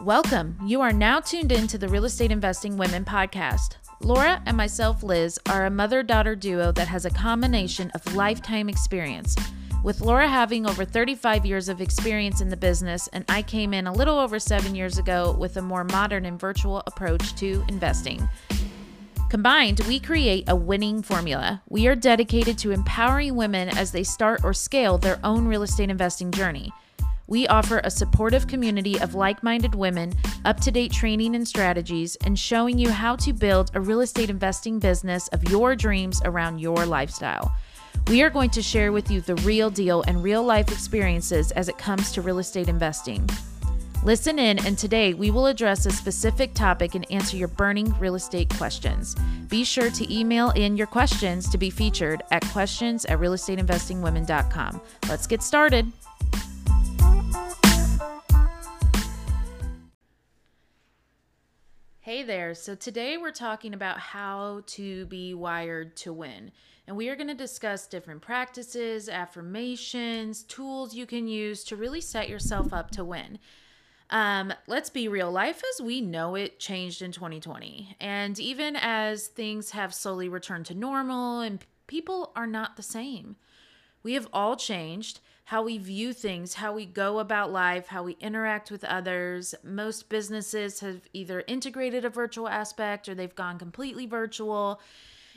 Welcome. You are now tuned in to the Real Estate Investing Women podcast. Laura and myself, Liz, are a mother daughter duo that has a combination of lifetime experience. With Laura having over 35 years of experience in the business, and I came in a little over seven years ago with a more modern and virtual approach to investing. Combined, we create a winning formula. We are dedicated to empowering women as they start or scale their own real estate investing journey. We offer a supportive community of like minded women, up to date training and strategies, and showing you how to build a real estate investing business of your dreams around your lifestyle. We are going to share with you the real deal and real life experiences as it comes to real estate investing. Listen in, and today we will address a specific topic and answer your burning real estate questions. Be sure to email in your questions to be featured at questions at realestateinvestingwomen.com. Let's get started. Hey there. So today we're talking about how to be wired to win. And we are going to discuss different practices, affirmations, tools you can use to really set yourself up to win. Um, let's be real, life as we know it changed in 2020. And even as things have slowly returned to normal and people are not the same, we have all changed how we view things, how we go about life, how we interact with others. Most businesses have either integrated a virtual aspect or they've gone completely virtual.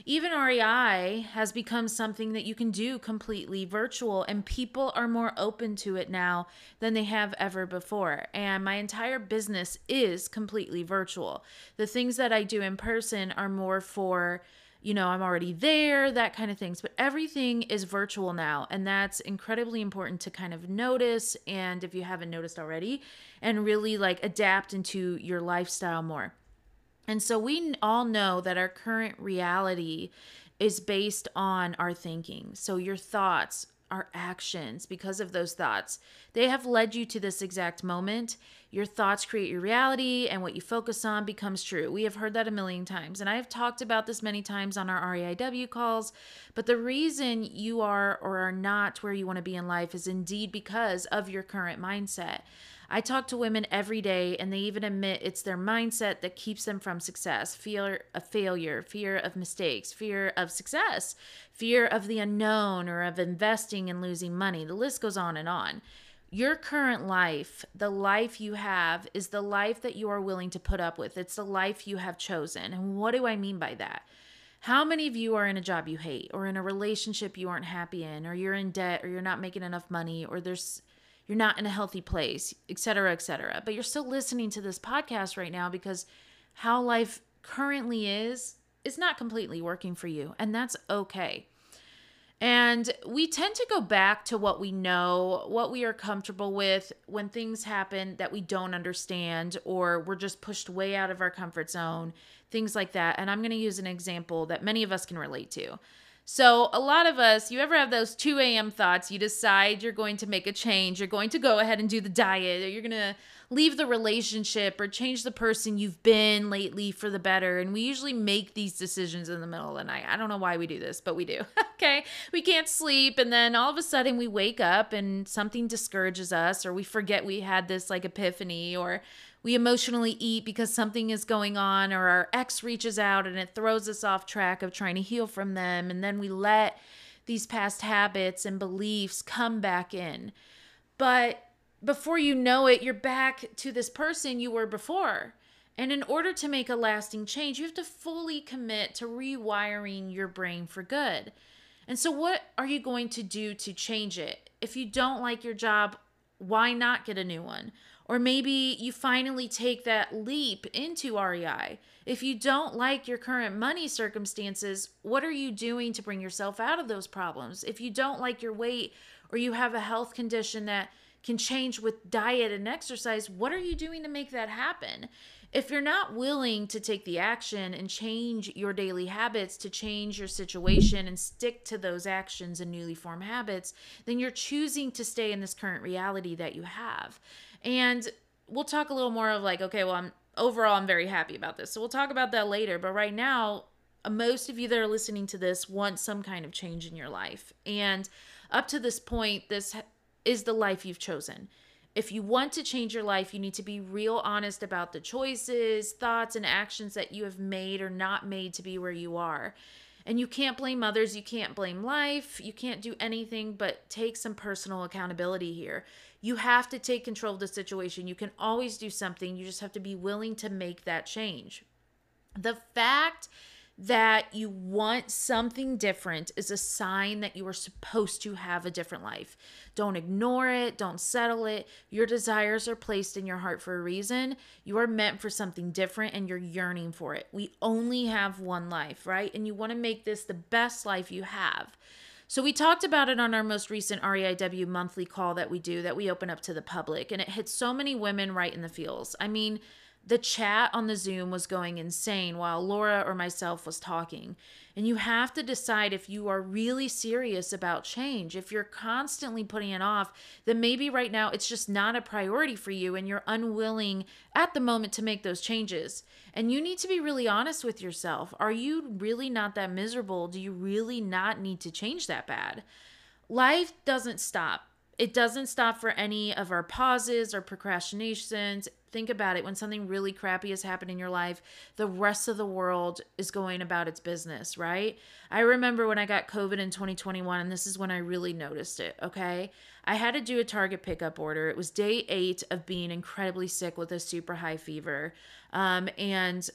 Even REI has become something that you can do completely virtual, and people are more open to it now than they have ever before. And my entire business is completely virtual. The things that I do in person are more for you know, I'm already there, that kind of things. But everything is virtual now. And that's incredibly important to kind of notice. And if you haven't noticed already, and really like adapt into your lifestyle more. And so we all know that our current reality is based on our thinking. So your thoughts, our actions because of those thoughts. They have led you to this exact moment. Your thoughts create your reality, and what you focus on becomes true. We have heard that a million times, and I have talked about this many times on our REIW calls. But the reason you are or are not where you want to be in life is indeed because of your current mindset. I talk to women every day, and they even admit it's their mindset that keeps them from success fear of failure, fear of mistakes, fear of success, fear of the unknown, or of investing and losing money. The list goes on and on. Your current life, the life you have, is the life that you are willing to put up with. It's the life you have chosen. And what do I mean by that? How many of you are in a job you hate, or in a relationship you aren't happy in, or you're in debt, or you're not making enough money, or there's you're not in a healthy place, et cetera, et cetera. But you're still listening to this podcast right now because how life currently is is not completely working for you, and that's okay. And we tend to go back to what we know, what we are comfortable with when things happen that we don't understand or we're just pushed way out of our comfort zone, things like that. And I'm going to use an example that many of us can relate to. So, a lot of us, you ever have those 2 a.m. thoughts? You decide you're going to make a change, you're going to go ahead and do the diet, or you're going to leave the relationship or change the person you've been lately for the better. And we usually make these decisions in the middle of the night. I don't know why we do this, but we do. okay. We can't sleep. And then all of a sudden we wake up and something discourages us, or we forget we had this like epiphany, or we emotionally eat because something is going on or our ex reaches out and it throws us off track of trying to heal from them and then we let these past habits and beliefs come back in but before you know it you're back to this person you were before and in order to make a lasting change you have to fully commit to rewiring your brain for good and so what are you going to do to change it if you don't like your job why not get a new one or maybe you finally take that leap into REI. If you don't like your current money circumstances, what are you doing to bring yourself out of those problems? If you don't like your weight or you have a health condition that can change with diet and exercise, what are you doing to make that happen? If you're not willing to take the action and change your daily habits to change your situation and stick to those actions and newly formed habits, then you're choosing to stay in this current reality that you have. And we'll talk a little more of like, okay, well, I'm overall, I'm very happy about this. So we'll talk about that later. But right now, most of you that are listening to this want some kind of change in your life. And up to this point, this is the life you've chosen. if you want to change your life, you need to be real honest about the choices, thoughts, and actions that you have made or not made to be where you are. And you can't blame others, you can't blame life, you can't do anything but take some personal accountability here. You have to take control of the situation. You can always do something, you just have to be willing to make that change. The fact that you want something different is a sign that you are supposed to have a different life. Don't ignore it, don't settle it. Your desires are placed in your heart for a reason. You are meant for something different and you're yearning for it. We only have one life, right? And you want to make this the best life you have. So we talked about it on our most recent REIW monthly call that we do that we open up to the public and it hits so many women right in the feels. I mean, the chat on the Zoom was going insane while Laura or myself was talking. And you have to decide if you are really serious about change. If you're constantly putting it off, then maybe right now it's just not a priority for you and you're unwilling at the moment to make those changes. And you need to be really honest with yourself. Are you really not that miserable? Do you really not need to change that bad? Life doesn't stop. It doesn't stop for any of our pauses or procrastinations. Think about it. When something really crappy has happened in your life the rest of the world is going about its business right? I remember when i got covid in 2021 and this is when i really noticed it okay? I had to do a target pickup order. It was day eight of being incredibly sick with a super high fever um, and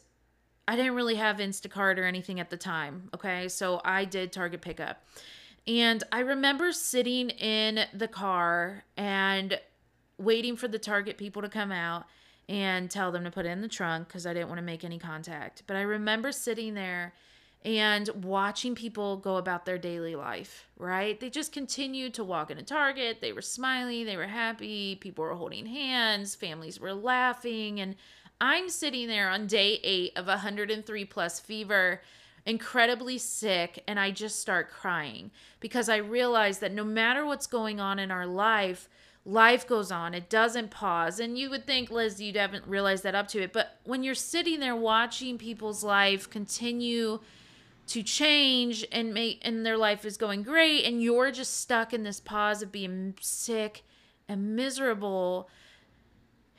i didn't really have instacart or anything at the time okay? So i did target pickup and I remember sitting in the car and waiting for the Target people to come out and tell them to put it in the trunk because I didn't want to make any contact. But I remember sitting there and watching people go about their daily life, right? They just continued to walk into Target. They were smiling, they were happy, people were holding hands, families were laughing. And I'm sitting there on day eight of 103 plus fever, incredibly sick, and I just start crying because I realize that no matter what's going on in our life, life goes on. It doesn't pause. And you would think liz you haven't realized that up to it. But when you're sitting there watching people's life continue to change and make and their life is going great and you're just stuck in this pause of being sick and miserable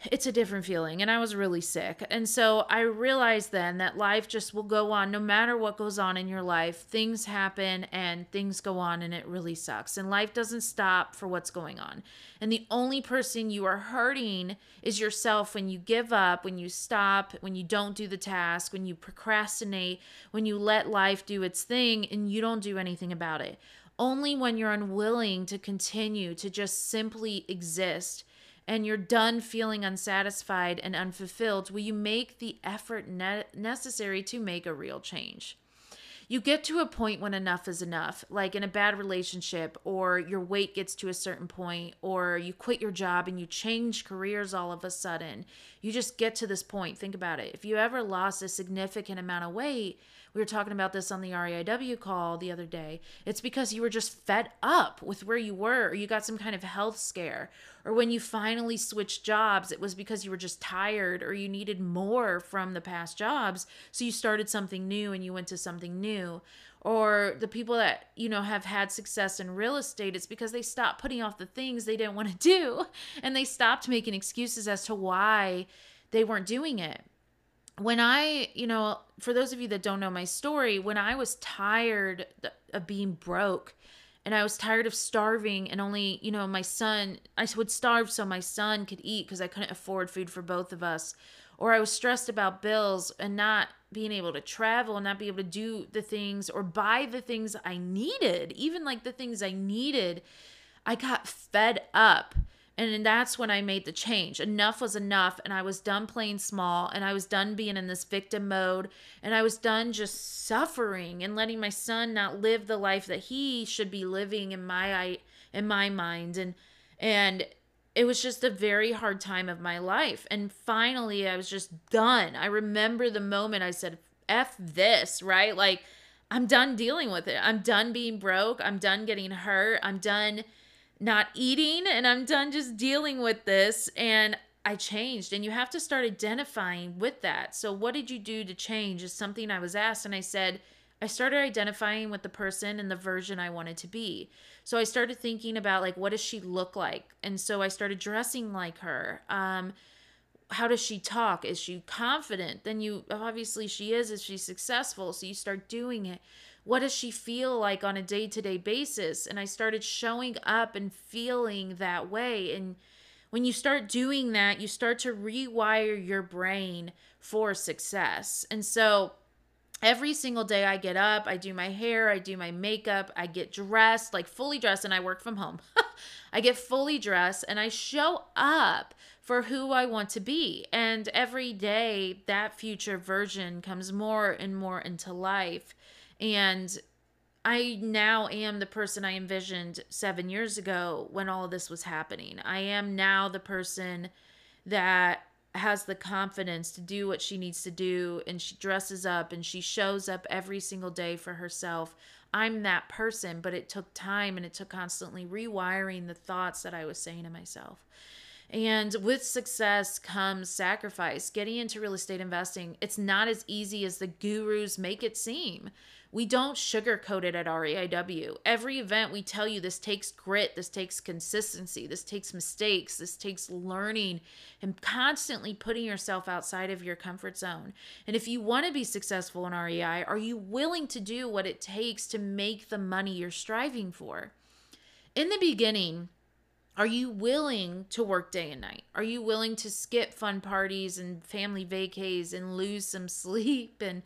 it's a different feeling. And I was really sick. And so I realized then that life just will go on no matter what goes on in your life. Things happen and things go on, and it really sucks. And life doesn't stop for what's going on. And the only person you are hurting is yourself when you give up, when you stop, when you don't do the task, when you procrastinate, when you let life do its thing and you don't do anything about it. Only when you're unwilling to continue to just simply exist and you're done feeling unsatisfied and unfulfilled, will you make the effort ne- necessary to make a real change? You get to a point when enough is enough, like in a bad relationship, or your weight gets to a certain point, or you quit your job and you change careers all of a sudden. You just get to this point. Think about it. If you ever lost a significant amount of weight, we were talking about this on the REIW call the other day. It's because you were just fed up with where you were, or you got some kind of health scare, or when you finally switched jobs, it was because you were just tired or you needed more from the past jobs. So you started something new and you went to something new. Or the people that, you know, have had success in real estate, it's because they stopped putting off the things they didn't want to do and they stopped making excuses as to why they weren't doing it when I, you know, for those of you that don't know my story, when I was tired of being broke and I was tired of starving and only, you know, my son, I would starve so my son could eat because I couldn't afford food for both of us. Or I was stressed about bills and not being able to travel and not be able to do the things or buy the things I needed, even like the things I needed. I got fed up and that's when I made the change. Enough was enough. And I was done playing small. And I was done being in this victim mode. And I was done just suffering and letting my son not live the life that he should be living in my in my mind. And and it was just a very hard time of my life. And finally I was just done. I remember the moment I said, F this, right? Like I'm done dealing with it. I'm done being broke. I'm done getting hurt. I'm done not eating and I'm done just dealing with this and I changed and you have to start identifying with that. So what did you do to change is something I was asked and I said I started identifying with the person and the version I wanted to be. So I started thinking about like what does she look like? And so I started dressing like her. Um how does she talk? Is she confident? Then you obviously she is is she successful? So you start doing it. What does she feel like on a day-to-day basis? And I started showing up and feeling that way and when you start doing that, you start to rewire your brain for success. And so every single day I get up, I do my hair, I do my makeup, I get dressed, like fully dressed, and I work from home. I get fully dressed and I show up for who I want to be. And every day, that future version comes more and more into life. And I now am the person I envisioned seven years ago when all of this was happening. I am now the person that has the confidence to do what she needs to do and she dresses up and she shows up every single day for herself. I'm that person, but it took time and it took constantly rewiring the thoughts that I was saying to myself. And with success comes sacrifice. Getting into real estate investing, it's not as easy as the gurus make it seem. We don't sugarcoat it at REIW. Every event we tell you this takes grit, this takes consistency, this takes mistakes, this takes learning and constantly putting yourself outside of your comfort zone. And if you want to be successful in REI, are you willing to do what it takes to make the money you're striving for? In the beginning, are you willing to work day and night? Are you willing to skip fun parties and family vacays and lose some sleep and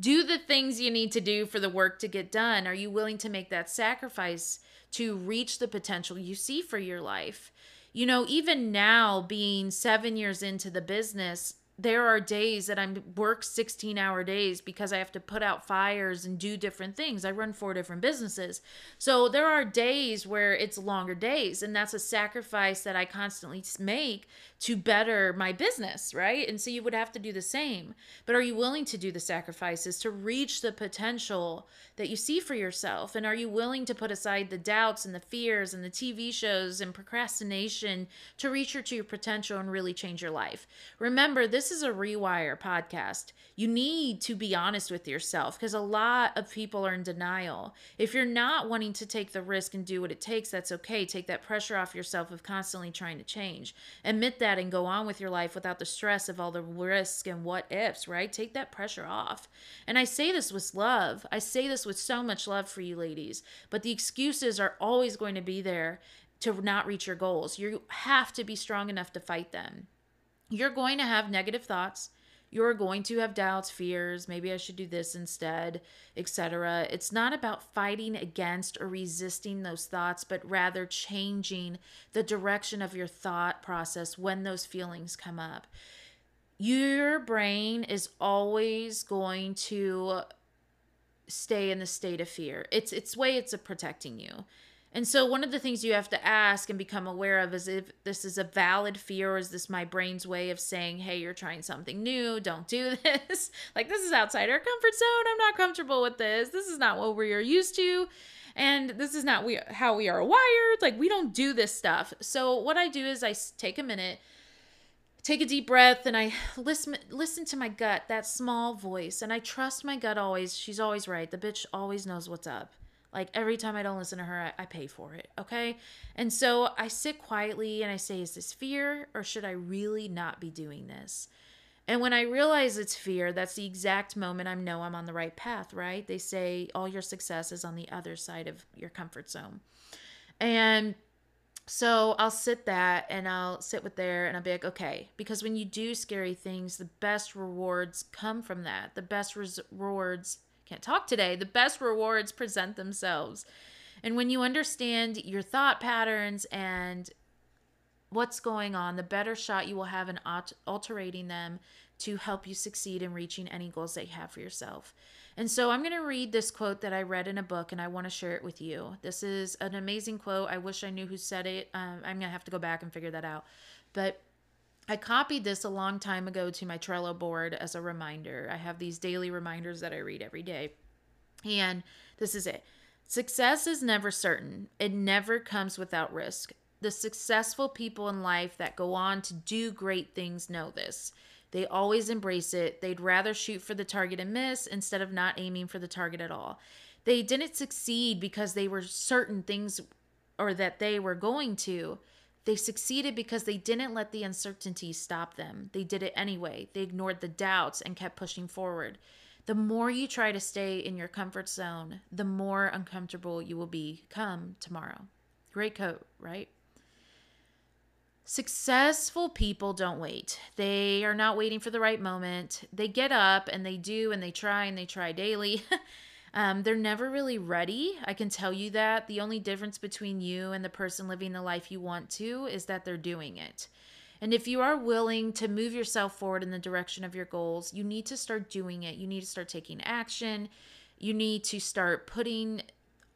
do the things you need to do for the work to get done. Are you willing to make that sacrifice to reach the potential you see for your life? You know, even now, being seven years into the business, there are days that I'm work 16 hour days because I have to put out fires and do different things. I run four different businesses. So there are days where it's longer days and that's a sacrifice that I constantly make to better my business, right? And so you would have to do the same. But are you willing to do the sacrifices to reach the potential that you see for yourself? And are you willing to put aside the doubts and the fears and the TV shows and procrastination to reach your to your potential and really change your life? Remember, this is a rewire podcast. You need to be honest with yourself because a lot of people are in denial. If you're not wanting to take the risk and do what it takes, that's okay. Take that pressure off yourself of constantly trying to change. Admit that that and go on with your life without the stress of all the risks and what ifs, right? Take that pressure off. And I say this with love. I say this with so much love for you ladies, but the excuses are always going to be there to not reach your goals. You have to be strong enough to fight them. You're going to have negative thoughts you're going to have doubts, fears, maybe I should do this instead, etc. It's not about fighting against or resisting those thoughts, but rather changing the direction of your thought process when those feelings come up. Your brain is always going to stay in the state of fear. It's its way it's protecting you. And so, one of the things you have to ask and become aware of is if this is a valid fear or is this my brain's way of saying, hey, you're trying something new, don't do this. like, this is outside our comfort zone. I'm not comfortable with this. This is not what we are used to. And this is not we, how we are wired. Like, we don't do this stuff. So, what I do is I take a minute, take a deep breath, and I listen, listen to my gut, that small voice. And I trust my gut always. She's always right. The bitch always knows what's up. Like every time I don't listen to her, I, I, pay for it. Okay. And so I sit quietly and I say, is this fear or should I really not be doing this? And when I realize it's fear, that's the exact moment I know I'm on the right path, right? They say all your success is on the other side of your comfort zone. And so I'll sit that and I'll sit with there and I'll be like, okay, because when you do scary things, the best rewards come from that. The best rewards can't talk today, the best rewards present themselves. And when you understand your thought patterns and what's going on, the better shot you will have in altering them to help you succeed in reaching any goals that you have for yourself. And so I'm going to read this quote that I read in a book and I want to share it with you. This is an amazing quote. I wish I knew who said it. Um, I'm going to have to go back and figure that out. But I copied this a long time ago to my Trello board as a reminder. I have these daily reminders that I read every day. And this is it Success is never certain, it never comes without risk. The successful people in life that go on to do great things know this. They always embrace it. They'd rather shoot for the target and miss instead of not aiming for the target at all. They didn't succeed because they were certain things or that they were going to. They succeeded because they didn't let the uncertainty stop them. They did it anyway. They ignored the doubts and kept pushing forward. The more you try to stay in your comfort zone, the more uncomfortable you will become tomorrow. Great quote, right? Successful people don't wait. They are not waiting for the right moment. They get up and they do and they try and they try daily. um, they're never really ready. I can tell you that. The only difference between you and the person living the life you want to is that they're doing it. And if you are willing to move yourself forward in the direction of your goals, you need to start doing it. You need to start taking action. You need to start putting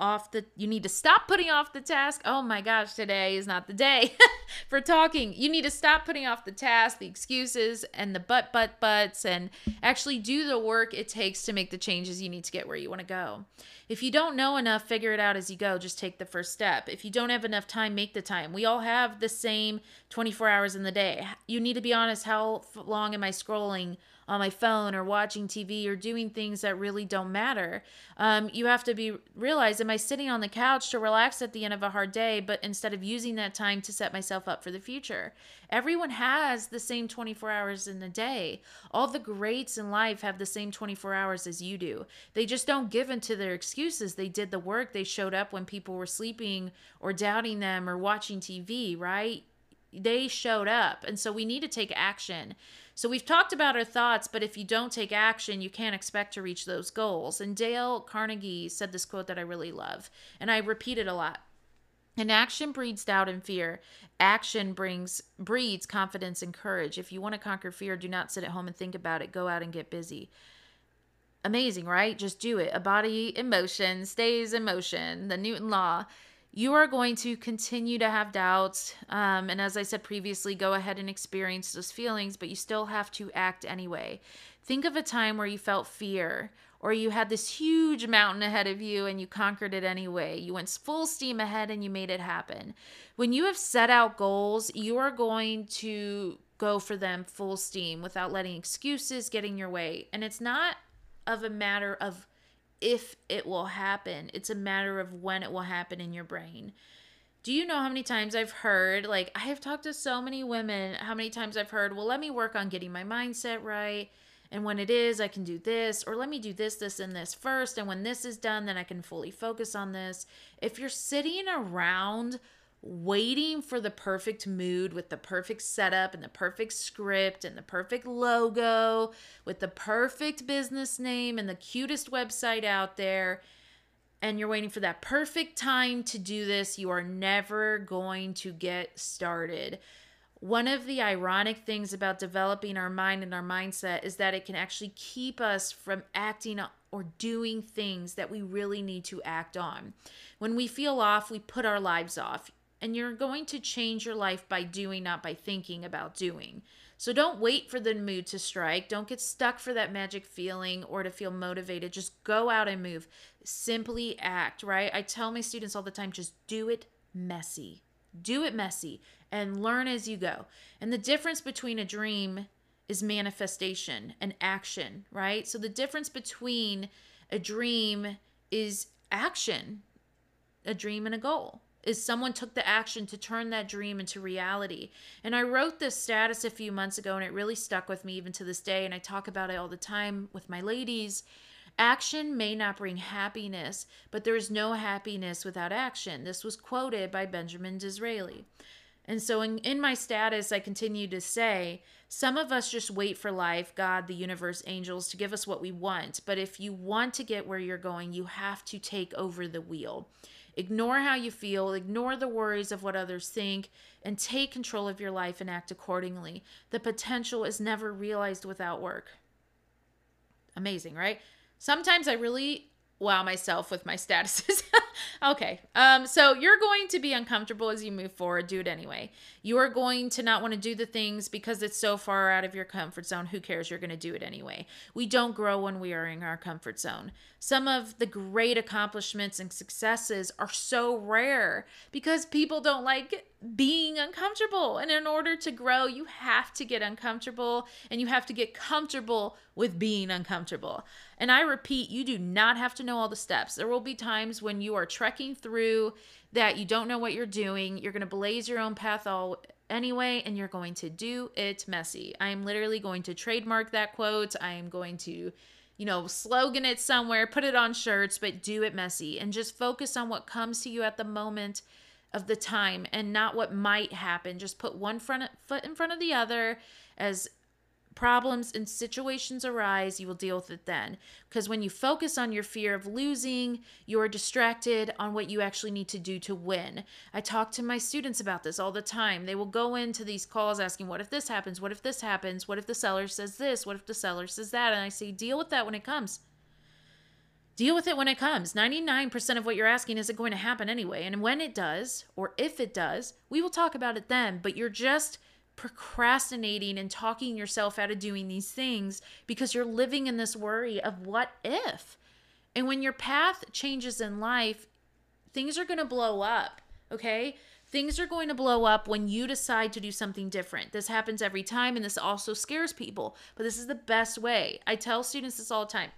off the you need to stop putting off the task. Oh my gosh, today is not the day for talking. You need to stop putting off the task, the excuses and the but but buts and actually do the work it takes to make the changes you need to get where you want to go. If you don't know enough, figure it out as you go. Just take the first step. If you don't have enough time, make the time. We all have the same 24 hours in the day. You need to be honest, how long am I scrolling on my phone or watching TV or doing things that really don't matter. Um, you have to be realize am I sitting on the couch to relax at the end of a hard day, but instead of using that time to set myself up for the future? Everyone has the same 24 hours in a day. All the greats in life have the same 24 hours as you do. They just don't give into their excuses. They did the work. They showed up when people were sleeping or doubting them or watching TV, right? They showed up. And so we need to take action. So we've talked about our thoughts, but if you don't take action, you can't expect to reach those goals. And Dale Carnegie said this quote that I really love, and I repeat it a lot. And action breeds doubt and fear. Action brings breeds confidence and courage. If you want to conquer fear, do not sit at home and think about it. Go out and get busy. Amazing, right? Just do it. A body in motion stays in motion. The Newton law you are going to continue to have doubts. Um, and as I said previously, go ahead and experience those feelings, but you still have to act anyway. Think of a time where you felt fear or you had this huge mountain ahead of you and you conquered it anyway. You went full steam ahead and you made it happen. When you have set out goals, you are going to go for them full steam without letting excuses get in your way. And it's not of a matter of if it will happen. It's a matter of when it will happen in your brain. Do you know how many times I've heard, like, I have talked to so many women, how many times I've heard, well, let me work on getting my mindset right. And when it is, I can do this, or let me do this, this, and this first. And when this is done, then I can fully focus on this. If you're sitting around waiting for the perfect mood with the perfect setup and the perfect script and the perfect logo with the perfect business name and the cutest website out there and you're waiting for that perfect time to do this, you are never going to get started. One of the ironic things about developing our mind and our mindset is that it can actually keep us from acting or doing things that we really need to act on. When we feel off, we put our lives off and you're going to change your life by doing, not by thinking about doing. So don't wait for the mood to strike. Don't get stuck for that magic feeling or to feel motivated. Just go out and move. Simply act, right? I tell my students all the time just do it messy. Do it messy and learn as you go. And the difference between a dream is manifestation and action, right? So the difference between a dream is action, a dream and a goal is someone took the action to turn that dream into reality. And I wrote this status a few months ago and it really stuck with me even to this day. And I talk about it all the time with my ladies. Action may not bring happiness, but there is no happiness without action. This was quoted by Benjamin Disraeli. And so in, in my status, I continue to say, some of us just wait for life, God, the universe, angels to give us what we want. But if you want to get where you're going, you have to take over the wheel. Ignore how you feel, ignore the worries of what others think, and take control of your life and act accordingly. The potential is never realized without work. Amazing, right? Sometimes I really wow myself with my statuses. okay. Um, so you're going to be uncomfortable as you move forward. Do it anyway. You are going to not want to do the things because it's so far out of your comfort zone. Who cares? You're going to do it anyway. We don't grow when we are in our comfort zone. Some of the great accomplishments and successes are so rare because people don't like being uncomfortable. And in order to grow, you have to get uncomfortable and you have to get comfortable with being uncomfortable. And I repeat, you do not have to know all the steps. There will be times when you are trekking through that you don't know what you're doing. You're going to blaze your own path all anyway, and you're going to do it messy. I am literally going to trademark that quote. I am going to you know, slogan it somewhere, put it on shirts, but do it messy and just focus on what comes to you at the moment of the time and not what might happen. Just put one front foot in front of the other as problems and situations arise, you will deal with it then. Because when you focus on your fear of losing, you're distracted on what you actually need to do to win. I talk to my students about this all the time. They will go into these calls asking, What if this happens? What if this happens? What if the seller says this? What if the seller says that? And I say, Deal with that when it comes. Deal with it when it comes. 99% of what you're asking isn't going to happen anyway. And when it does, or if it does, we will talk about it then. But you're just procrastinating and talking yourself out of doing these things because you're living in this worry of what if. And when your path changes in life, things are going to blow up, okay? Things are going to blow up when you decide to do something different. This happens every time, and this also scares people, but this is the best way. I tell students this all the time.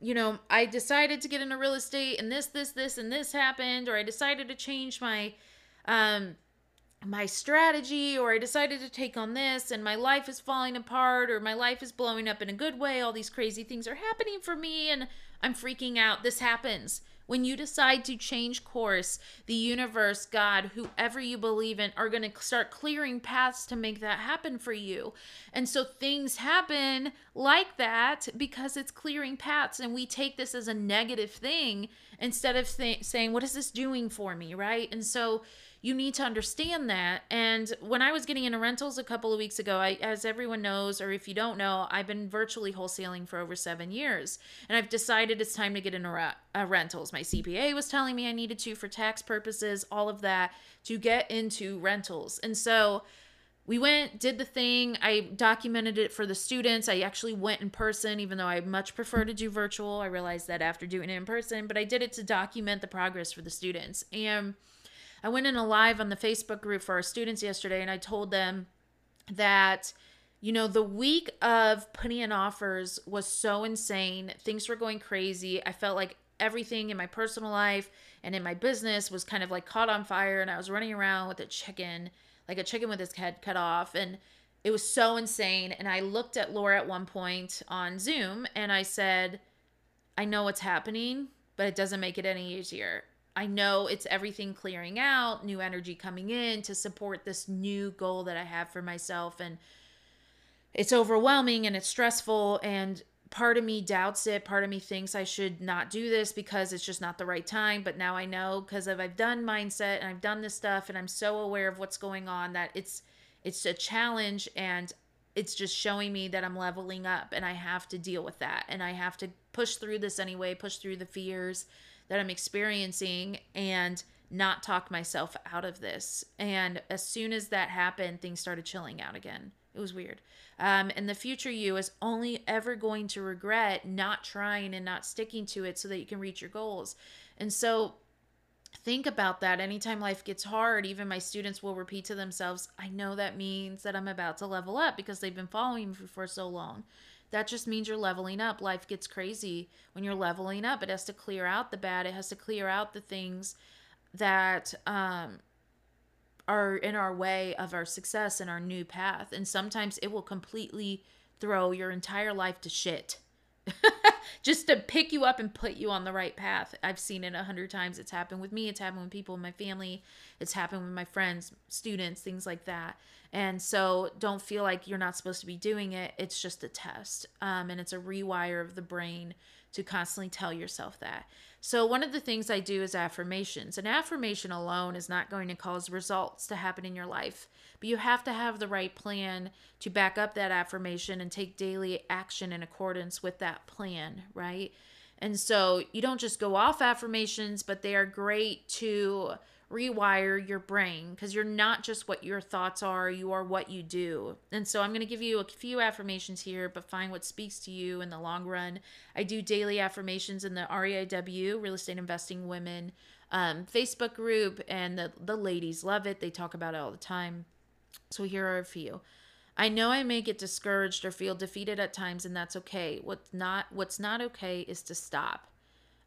You know, I decided to get into real estate, and this, this, this, and this happened, or I decided to change my um, my strategy or I decided to take on this and my life is falling apart or my life is blowing up in a good way. All these crazy things are happening for me and I'm freaking out. This happens. When you decide to change course, the universe, God, whoever you believe in, are going to start clearing paths to make that happen for you. And so things happen like that because it's clearing paths. And we take this as a negative thing instead of th- saying, What is this doing for me? Right. And so, you need to understand that. And when I was getting into rentals a couple of weeks ago, I, as everyone knows, or if you don't know, I've been virtually wholesaling for over seven years. And I've decided it's time to get into re- uh, rentals. My CPA was telling me I needed to for tax purposes, all of that, to get into rentals. And so, we went, did the thing. I documented it for the students. I actually went in person, even though I much prefer to do virtual. I realized that after doing it in person, but I did it to document the progress for the students. And I went in a live on the Facebook group for our students yesterday and I told them that you know, the week of putting in offers was so insane. Things were going crazy. I felt like everything in my personal life and in my business was kind of like caught on fire and I was running around with a chicken, like a chicken with its head cut off and it was so insane and I looked at Laura at one point on Zoom and I said, "I know what's happening, but it doesn't make it any easier." I know it's everything clearing out, new energy coming in to support this new goal that I have for myself. And it's overwhelming and it's stressful. And part of me doubts it. Part of me thinks I should not do this because it's just not the right time. But now I know because I've done mindset and I've done this stuff and I'm so aware of what's going on that it's it's a challenge and it's just showing me that I'm leveling up and I have to deal with that and I have to push through this anyway, push through the fears that I'm experiencing and not talk myself out of this. And as soon as that happened, things started chilling out again. It was weird. Um, and the future you is only ever going to regret not trying and not sticking to it so that you can reach your goals. And so think about that anytime life gets hard even my students will repeat to themselves i know that means that i'm about to level up because they've been following me for so long that just means you're leveling up. Life gets crazy when you're leveling up. It has to clear out the bad. It has to clear out the things that um, are in our way of our success and our new path. And sometimes it will completely throw your entire life to shit. just to pick you up and put you on the right path. I've seen it a hundred times. It's happened with me. It's happened with people in my family. It's happened with my friends, students, things like that. And so don't feel like you're not supposed to be doing it. It's just a test. Um, and it's a rewire of the brain to constantly tell yourself that. So, one of the things I do is affirmations. An affirmation alone is not going to cause results to happen in your life, but you have to have the right plan to back up that affirmation and take daily action in accordance with that plan, right? And so you don't just go off affirmations, but they are great to rewire your brain because you're not just what your thoughts are, you are what you do. And so I'm going to give you a few affirmations here, but find what speaks to you in the long run. I do daily affirmations in the REIW, Real Estate Investing Women um, Facebook group, and the, the ladies love it. They talk about it all the time. So here are a few. I know I may get discouraged or feel defeated at times and that's okay. What's not what's not okay is to stop.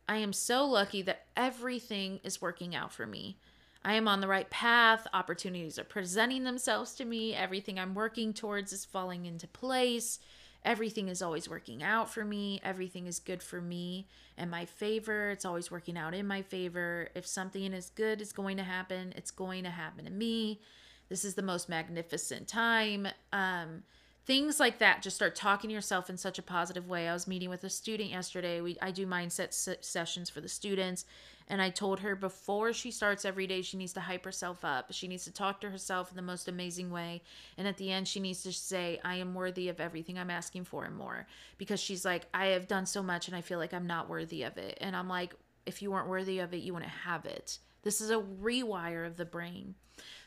I am so lucky that everything is working out for me. I am on the right path. Opportunities are presenting themselves to me. Everything I'm working towards is falling into place. Everything is always working out for me. Everything is good for me and my favor. It's always working out in my favor. If something is good is going to happen, it's going to happen to me. This is the most magnificent time. Um, things like that just start talking to yourself in such a positive way. I was meeting with a student yesterday. We i do mindset s- sessions for the students and i told her before she starts every day she needs to hype herself up. She needs to talk to herself in the most amazing way and at the end she needs to say i am worthy of everything i'm asking for and more because she's like i have done so much and i feel like i'm not worthy of it. And i'm like if you weren't worthy of it you wouldn't have it this is a rewire of the brain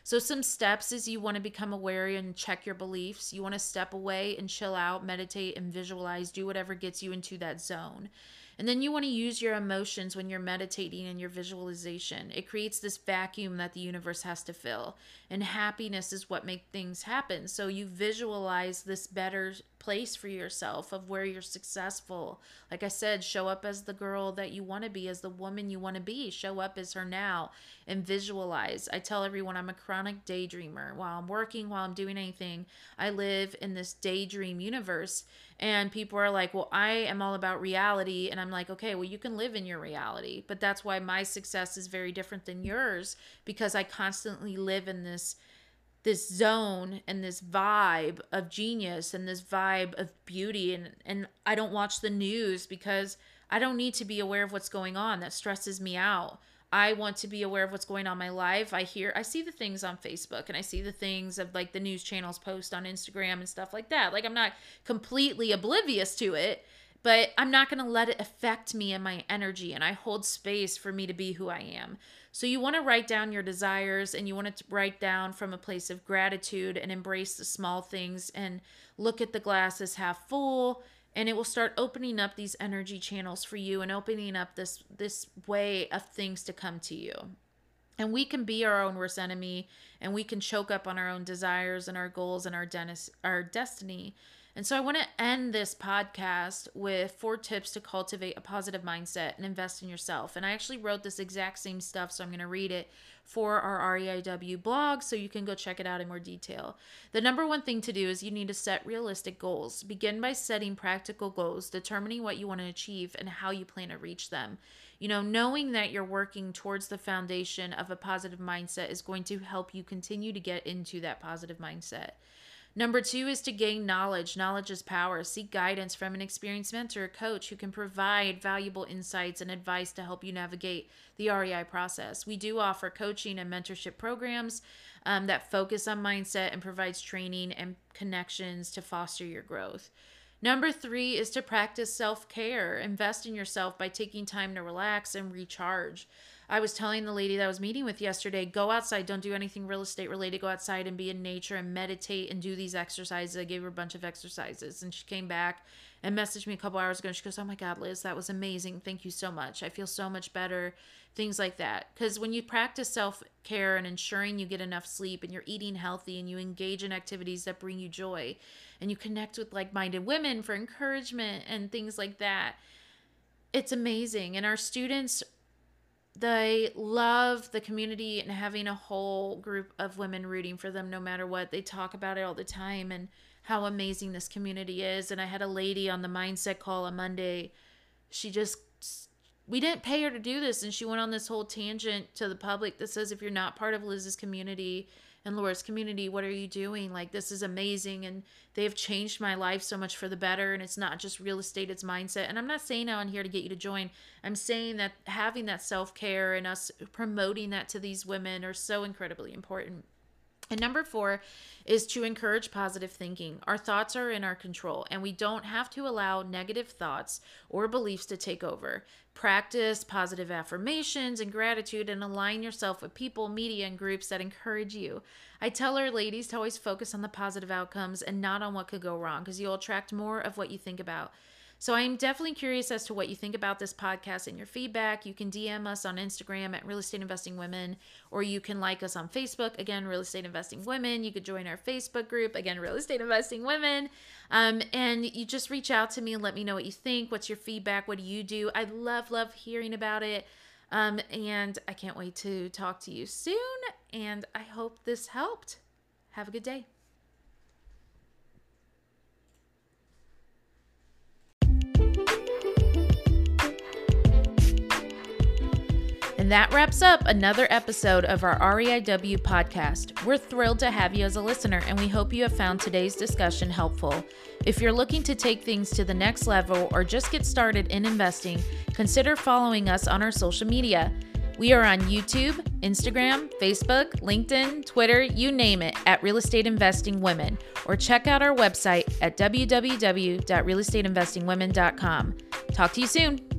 so, some steps is you want to become aware and check your beliefs. You want to step away and chill out, meditate and visualize, do whatever gets you into that zone. And then you want to use your emotions when you're meditating and your visualization. It creates this vacuum that the universe has to fill. And happiness is what makes things happen. So you visualize this better place for yourself of where you're successful. Like I said, show up as the girl that you want to be, as the woman you want to be. Show up as her now and visualize. I tell everyone I'm a chronic daydreamer. While I'm working, while I'm doing anything, I live in this daydream universe. And people are like, well, I am all about reality. And I'm like, okay, well, you can live in your reality. But that's why my success is very different than yours because I constantly live in this this zone and this vibe of genius and this vibe of beauty and and I don't watch the news because I don't need to be aware of what's going on that stresses me out. I want to be aware of what's going on in my life. I hear I see the things on Facebook and I see the things of like the news channels post on Instagram and stuff like that. Like I'm not completely oblivious to it, but I'm not going to let it affect me and my energy and I hold space for me to be who I am. So you want to write down your desires and you want to write down from a place of gratitude and embrace the small things and look at the glass as half full and it will start opening up these energy channels for you and opening up this this way of things to come to you. And we can be our own worst enemy and we can choke up on our own desires and our goals and our, denis- our destiny and so I want to end this podcast with four tips to cultivate a positive mindset and invest in yourself. And I actually wrote this exact same stuff, so I'm going to read it for our REIW blog so you can go check it out in more detail. The number one thing to do is you need to set realistic goals. Begin by setting practical goals, determining what you want to achieve and how you plan to reach them. You know, knowing that you're working towards the foundation of a positive mindset is going to help you continue to get into that positive mindset. Number two is to gain knowledge. Knowledge is power. Seek guidance from an experienced mentor or coach who can provide valuable insights and advice to help you navigate the REI process. We do offer coaching and mentorship programs um, that focus on mindset and provides training and connections to foster your growth. Number three is to practice self care. Invest in yourself by taking time to relax and recharge. I was telling the lady that I was meeting with yesterday, go outside, don't do anything real estate related, go outside and be in nature and meditate and do these exercises. I gave her a bunch of exercises and she came back and messaged me a couple hours ago. And She goes, Oh my God, Liz, that was amazing. Thank you so much. I feel so much better. Things like that. Because when you practice self care and ensuring you get enough sleep and you're eating healthy and you engage in activities that bring you joy and you connect with like minded women for encouragement and things like that, it's amazing. And our students they love the community and having a whole group of women rooting for them no matter what. They talk about it all the time and how amazing this community is. And I had a lady on the mindset call on Monday. She just we didn't pay her to do this and she went on this whole tangent to the public that says if you're not part of Liz's community, and Laura's community, what are you doing? Like, this is amazing. And they have changed my life so much for the better. And it's not just real estate, it's mindset. And I'm not saying I'm here to get you to join. I'm saying that having that self care and us promoting that to these women are so incredibly important. And number four is to encourage positive thinking. Our thoughts are in our control, and we don't have to allow negative thoughts or beliefs to take over. Practice positive affirmations and gratitude and align yourself with people, media, and groups that encourage you. I tell our ladies to always focus on the positive outcomes and not on what could go wrong because you'll attract more of what you think about. So I'm definitely curious as to what you think about this podcast and your feedback. You can DM us on Instagram at Real Estate Investing Women, or you can like us on Facebook. Again, Real Estate Investing Women. You could join our Facebook group. Again, Real Estate Investing Women. Um, and you just reach out to me and let me know what you think. What's your feedback? What do you do? I love, love hearing about it. Um, and I can't wait to talk to you soon. And I hope this helped. Have a good day. And that wraps up another episode of our REIW podcast. We're thrilled to have you as a listener, and we hope you have found today's discussion helpful. If you're looking to take things to the next level or just get started in investing, consider following us on our social media. We are on YouTube, Instagram, Facebook, LinkedIn, Twitter, you name it, at Real Estate Investing Women, or check out our website at www.realestateinvestingwomen.com. Talk to you soon.